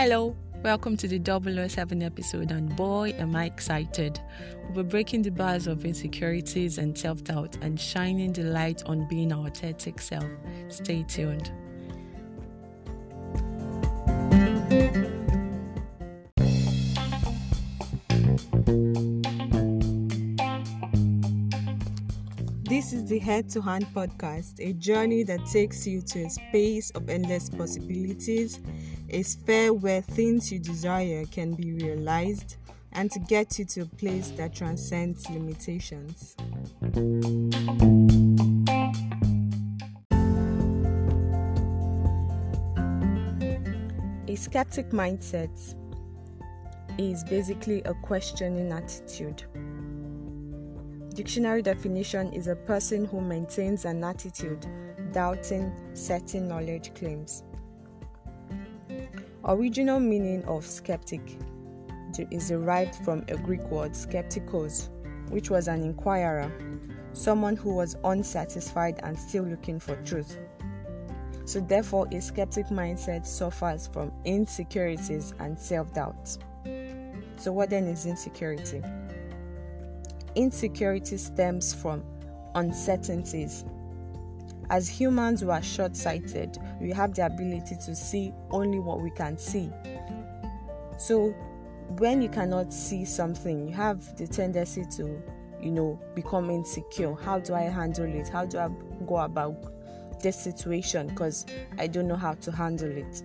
Hello, welcome to the 007 episode, and boy, am I excited! We'll be breaking the bars of insecurities and self doubt and shining the light on being our authentic self. Stay tuned. The Head to Hand podcast, a journey that takes you to a space of endless possibilities, a sphere where things you desire can be realized, and to get you to a place that transcends limitations. A skeptic mindset is basically a questioning attitude. Dictionary definition is a person who maintains an attitude doubting certain knowledge claims. Original meaning of skeptic is derived from a Greek word skeptikos, which was an inquirer, someone who was unsatisfied and still looking for truth. So, therefore, a skeptic mindset suffers from insecurities and self doubt. So, what then is insecurity? Insecurity stems from uncertainties. As humans who are short sighted, we have the ability to see only what we can see. So, when you cannot see something, you have the tendency to, you know, become insecure. How do I handle it? How do I go about this situation because I don't know how to handle it.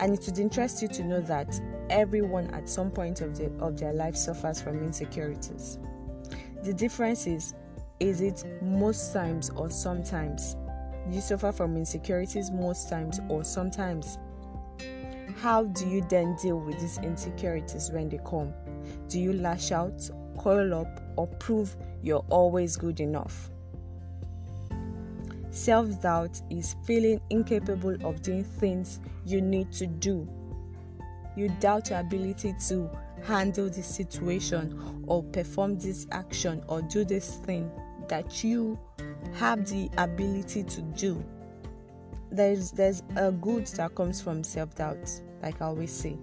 And it would interest you to know that everyone at some point of, the, of their life suffers from insecurities. The difference is is it most times or sometimes? You suffer from insecurities most times or sometimes? How do you then deal with these insecurities when they come? Do you lash out, coil up, or prove you're always good enough? Self doubt is feeling incapable of doing things you need to do. You doubt your ability to handle this situation or perform this action or do this thing that you have the ability to do. There's there's a good that comes from self-doubt, like I always say.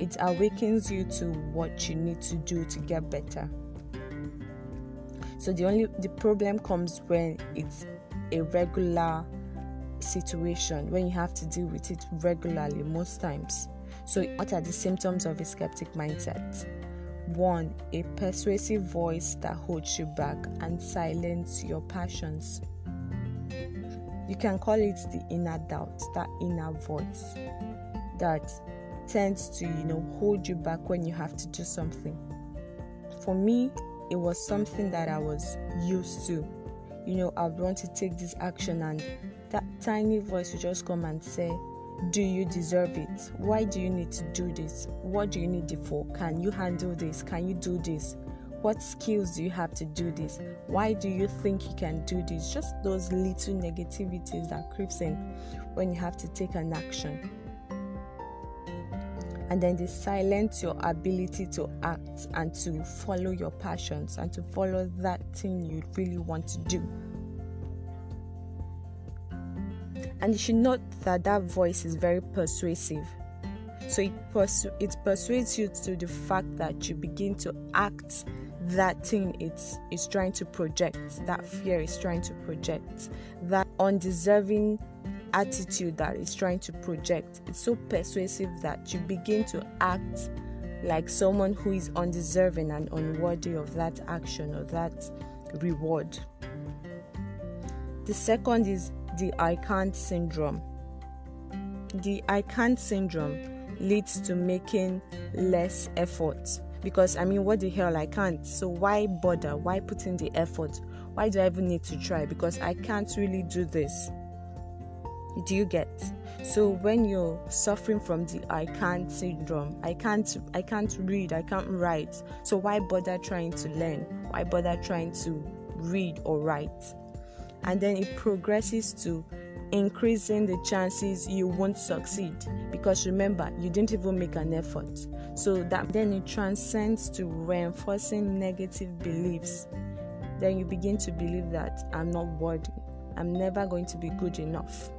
It awakens you to what you need to do to get better. So the only the problem comes when it's a regular situation when you have to deal with it regularly most times. So, what are the symptoms of a skeptic mindset? One, a persuasive voice that holds you back and silence your passions. You can call it the inner doubt, that inner voice that tends to, you know, hold you back when you have to do something. For me, it was something that I was used to you know, I want to take this action, and that tiny voice would just come and say, Do you deserve it? Why do you need to do this? What do you need it for? Can you handle this? Can you do this? What skills do you have to do this? Why do you think you can do this? Just those little negativities that creeps in when you have to take an action and then they silence your ability to act and to follow your passions and to follow that thing you really want to do. And you should note that that voice is very persuasive. So it, persu- it persuades you to the fact that you begin to act that thing it's, it's trying to project, that fear is trying to project, that undeserving attitude that it's trying to project. It's so persuasive that you begin to act like someone who is undeserving and unworthy of that action or that reward. The second is the I can't syndrome. The I can't syndrome leads to making less effort because I mean, what the hell, I can't. So, why bother? Why put in the effort? Why do I even need to try? Because I can't really do this do you get so when you're suffering from the i can't syndrome i can't i can't read i can't write so why bother trying to learn why bother trying to read or write and then it progresses to increasing the chances you won't succeed. Because remember you didn't even make an effort. So that then it transcends to reinforcing negative beliefs. Then you begin to believe that i'm not worthy. I'm never going to be good enough.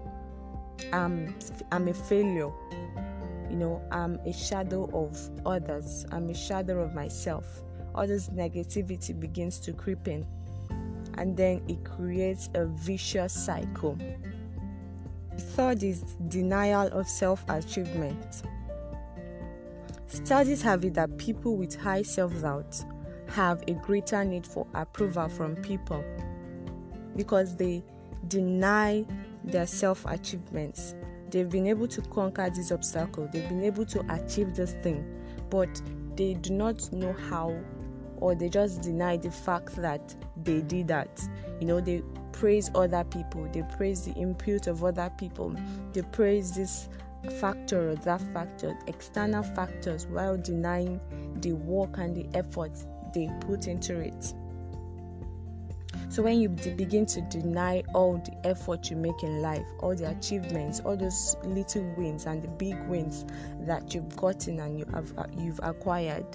I'm I'm a failure. you know, I'm a shadow of others, I'm a shadow of myself. All this negativity begins to creep in, and then it creates a vicious cycle. Third is denial of self achievement. Studies have it that people with high self doubt have a greater need for approval from people because they deny their self achievements. They've been able to conquer this obstacle, they've been able to achieve this thing, but they do not know how, or they just deny the fact that they did that. You know, they praise other people, they praise the input of other people, they praise this factor or that factor, external factors, while denying the work and the effort they put into it. So when you begin to deny all the effort you make in life, all the achievements, all those little wins and the big wins that you've gotten and you have uh, you've acquired,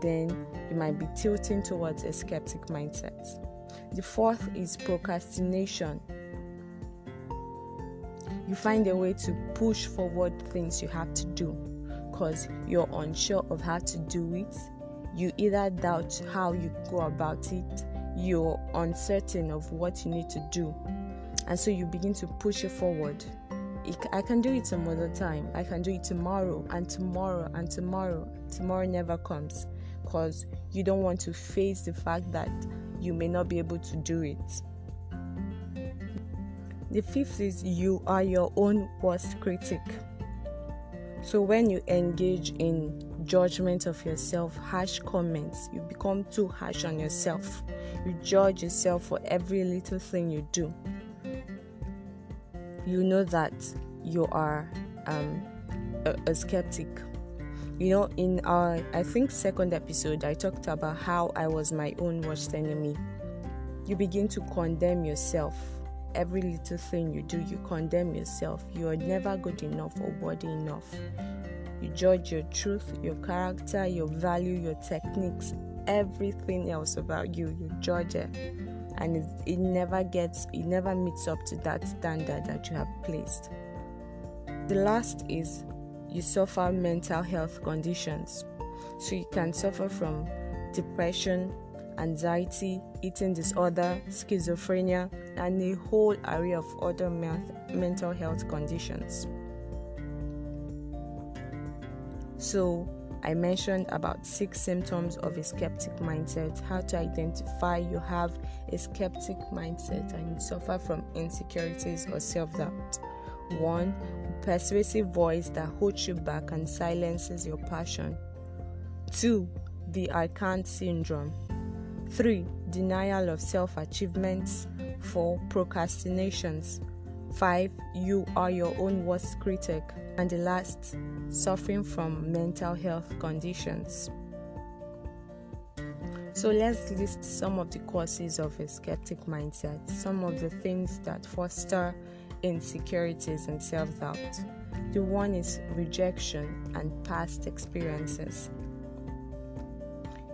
then you might be tilting towards a skeptic mindset. The fourth is procrastination. You find a way to push forward things you have to do because you're unsure of how to do it. You either doubt how you go about it you're uncertain of what you need to do and so you begin to push it forward i can do it some other time i can do it tomorrow and tomorrow and tomorrow tomorrow never comes because you don't want to face the fact that you may not be able to do it the fifth is you are your own worst critic so when you engage in judgment of yourself, harsh comments. You become too harsh on yourself. You judge yourself for every little thing you do. You know that you are um, a, a skeptic. You know, in our, I think, second episode, I talked about how I was my own worst enemy. You begin to condemn yourself every little thing you do, you condemn yourself. You are never good enough or worthy enough. You judge your truth, your character, your value, your techniques, everything else about you. You judge it. And it, it never gets, it never meets up to that standard that you have placed. The last is you suffer mental health conditions. So you can suffer from depression, anxiety, eating disorder, schizophrenia, and a whole array of other mental health conditions. So, I mentioned about six symptoms of a skeptic mindset, how to identify you have a skeptic mindset and you suffer from insecurities or self doubt. One, persuasive voice that holds you back and silences your passion. Two, the I can't syndrome. Three, denial of self achievements. Four, procrastinations. 5. You are your own worst critic. And the last, suffering from mental health conditions. So let's list some of the causes of a skeptic mindset, some of the things that foster insecurities and self doubt. The one is rejection and past experiences.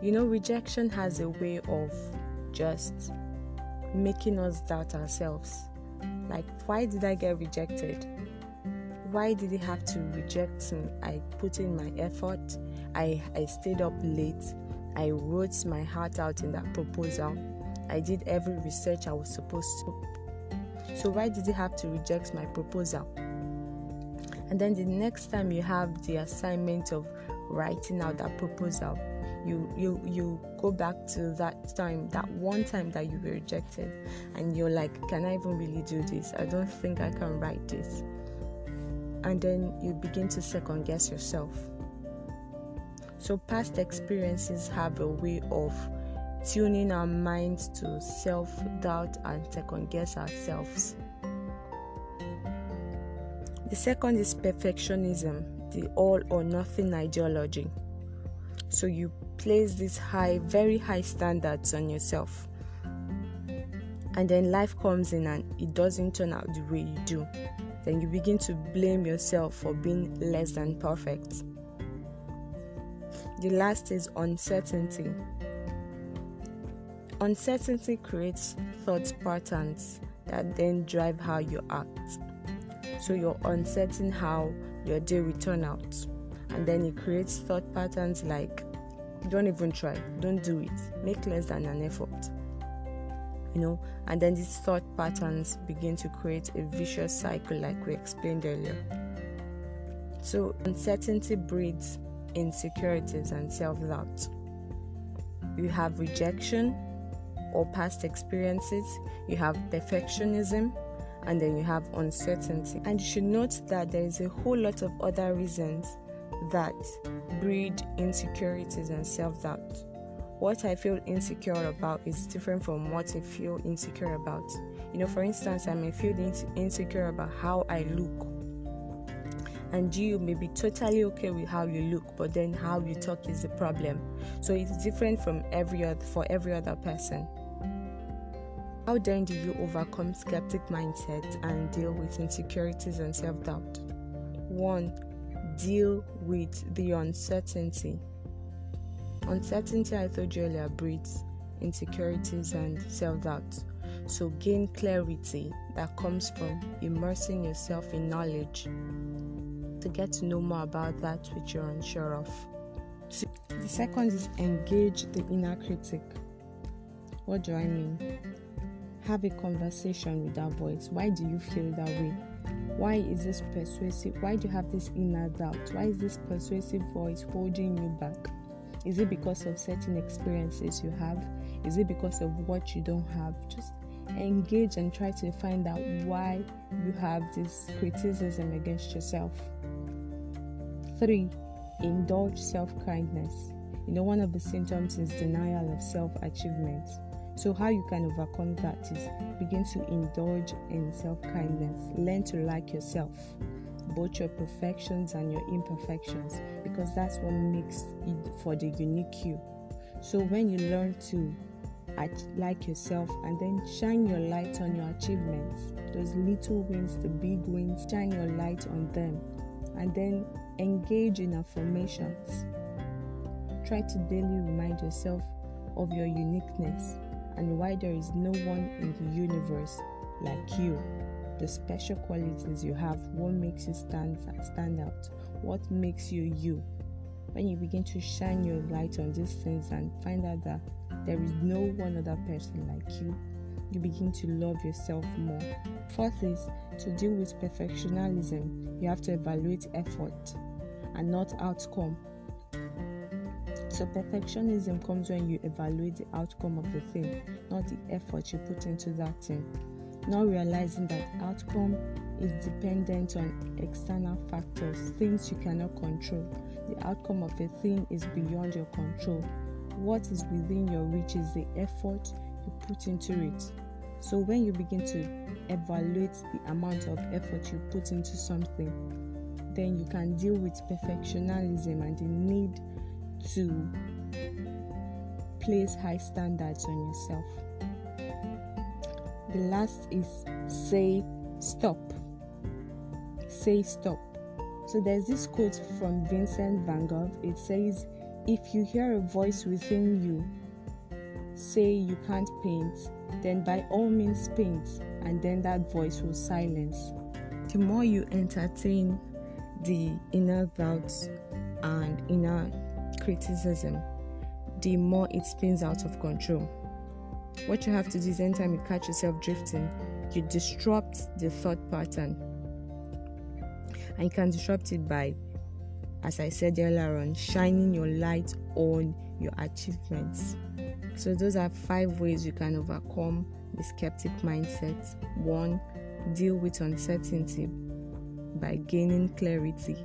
You know, rejection has a way of just making us doubt ourselves like, why did I get rejected? Why did he have to reject me? I put in my effort. I, I stayed up late. I wrote my heart out in that proposal. I did every research I was supposed to. So, why did he have to reject my proposal? And then the next time you have the assignment of writing out that proposal, you you you go back to that time that one time that you were rejected. And you're like can i even really do this? I don't think i can write this. And then you begin to second guess yourself. So past experiences have a way of tuning our minds to self doubt and second guess ourselves the second is perfectionism the all or nothing ideology so you place these high, very high standards on yourself. And then life comes in and it doesn't turn out the way you do. Then you begin to blame yourself for being less than perfect. The last is uncertainty. Uncertainty creates thought patterns that then drive how you act. So you're uncertain how your day will turn out. And then it creates thought patterns like, don't even try, don't do it, make less than an effort. You know, and then these thought patterns begin to create a vicious cycle, like we explained earlier. So, uncertainty breeds insecurities and self doubt. You have rejection or past experiences, you have perfectionism, and then you have uncertainty. And you should note that there is a whole lot of other reasons that breed insecurities and self doubt. What I feel insecure about is different from what I feel insecure about. You know, for instance, I may feel insecure about how I look, and you may be totally okay with how you look, but then how you talk is the problem. So it's different from every other for every other person. How then do you overcome skeptic mindset and deal with insecurities and self doubt? 1. Deal with the uncertainty. Uncertainty, I told you earlier, breeds insecurities and self doubt. So gain clarity that comes from immersing yourself in knowledge to get to know more about that which you're unsure of. The second is engage the inner critic. What do I mean? Have a conversation with that voice. Why do you feel that way? Why is this persuasive? Why do you have this inner doubt? Why is this persuasive voice holding you back? Is it because of certain experiences you have? Is it because of what you don't have? Just engage and try to find out why you have this criticism against yourself. Three, indulge self kindness. You know, one of the symptoms is denial of self achievement. So, how you can overcome that is begin to indulge in self kindness, learn to like yourself, both your perfections and your imperfections, because that's what makes it for the unique you. So, when you learn to like yourself and then shine your light on your achievements, those little wins, the big wins, shine your light on them, and then engage in affirmations. Try to daily remind yourself of your uniqueness and why there is no one in the universe like you. The special qualities you have, what makes you stand, stand out, what makes you you. When you begin to shine your light on these things and find out that there is no one other person like you, you begin to love yourself more. Fourth is to deal with perfectionism, you have to evaluate effort and not outcome. So, perfectionism comes when you evaluate the outcome of the thing, not the effort you put into that thing. Not realizing that outcome is dependent on external factors, things you cannot control. The outcome of a thing is beyond your control. What is within your reach is the effort you put into it. So, when you begin to evaluate the amount of effort you put into something, then you can deal with perfectionism and the need to place high standards on yourself. The last is say stop. Say stop. So there's this quote from Vincent van Gogh. It says, If you hear a voice within you say you can't paint, then by all means paint, and then that voice will silence. The more you entertain the inner doubts and inner criticism, the more it spins out of control. What you have to do is anytime you catch yourself drifting, you disrupt the thought pattern. And you can disrupt it by, as I said earlier on, shining your light on your achievements. So, those are five ways you can overcome the skeptic mindset. One, deal with uncertainty by gaining clarity.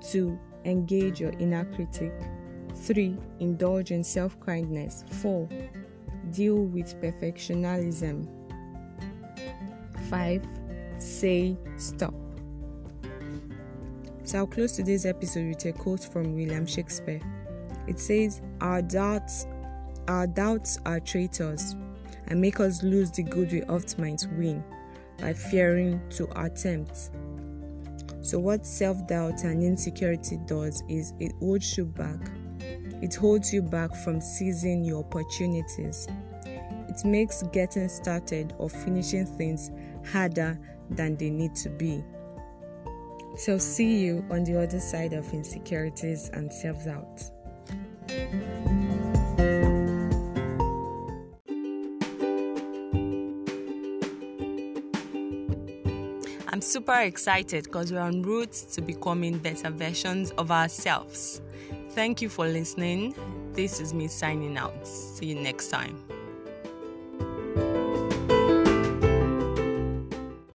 Two, engage your inner critic. 3. Indulge in self kindness. 4. Deal with perfectionism. 5. Say stop. So I'll close today's episode with a quote from William Shakespeare. It says, Our doubts, our doubts are traitors and make us lose the good we oft might win by fearing to attempt. So, what self doubt and insecurity does is it holds you back it holds you back from seizing your opportunities. It makes getting started or finishing things harder than they need to be. So, see you on the other side of insecurities and self doubt. I'm super excited because we're on route to becoming better versions of ourselves. Thank you for listening. This is me signing out. See you next time.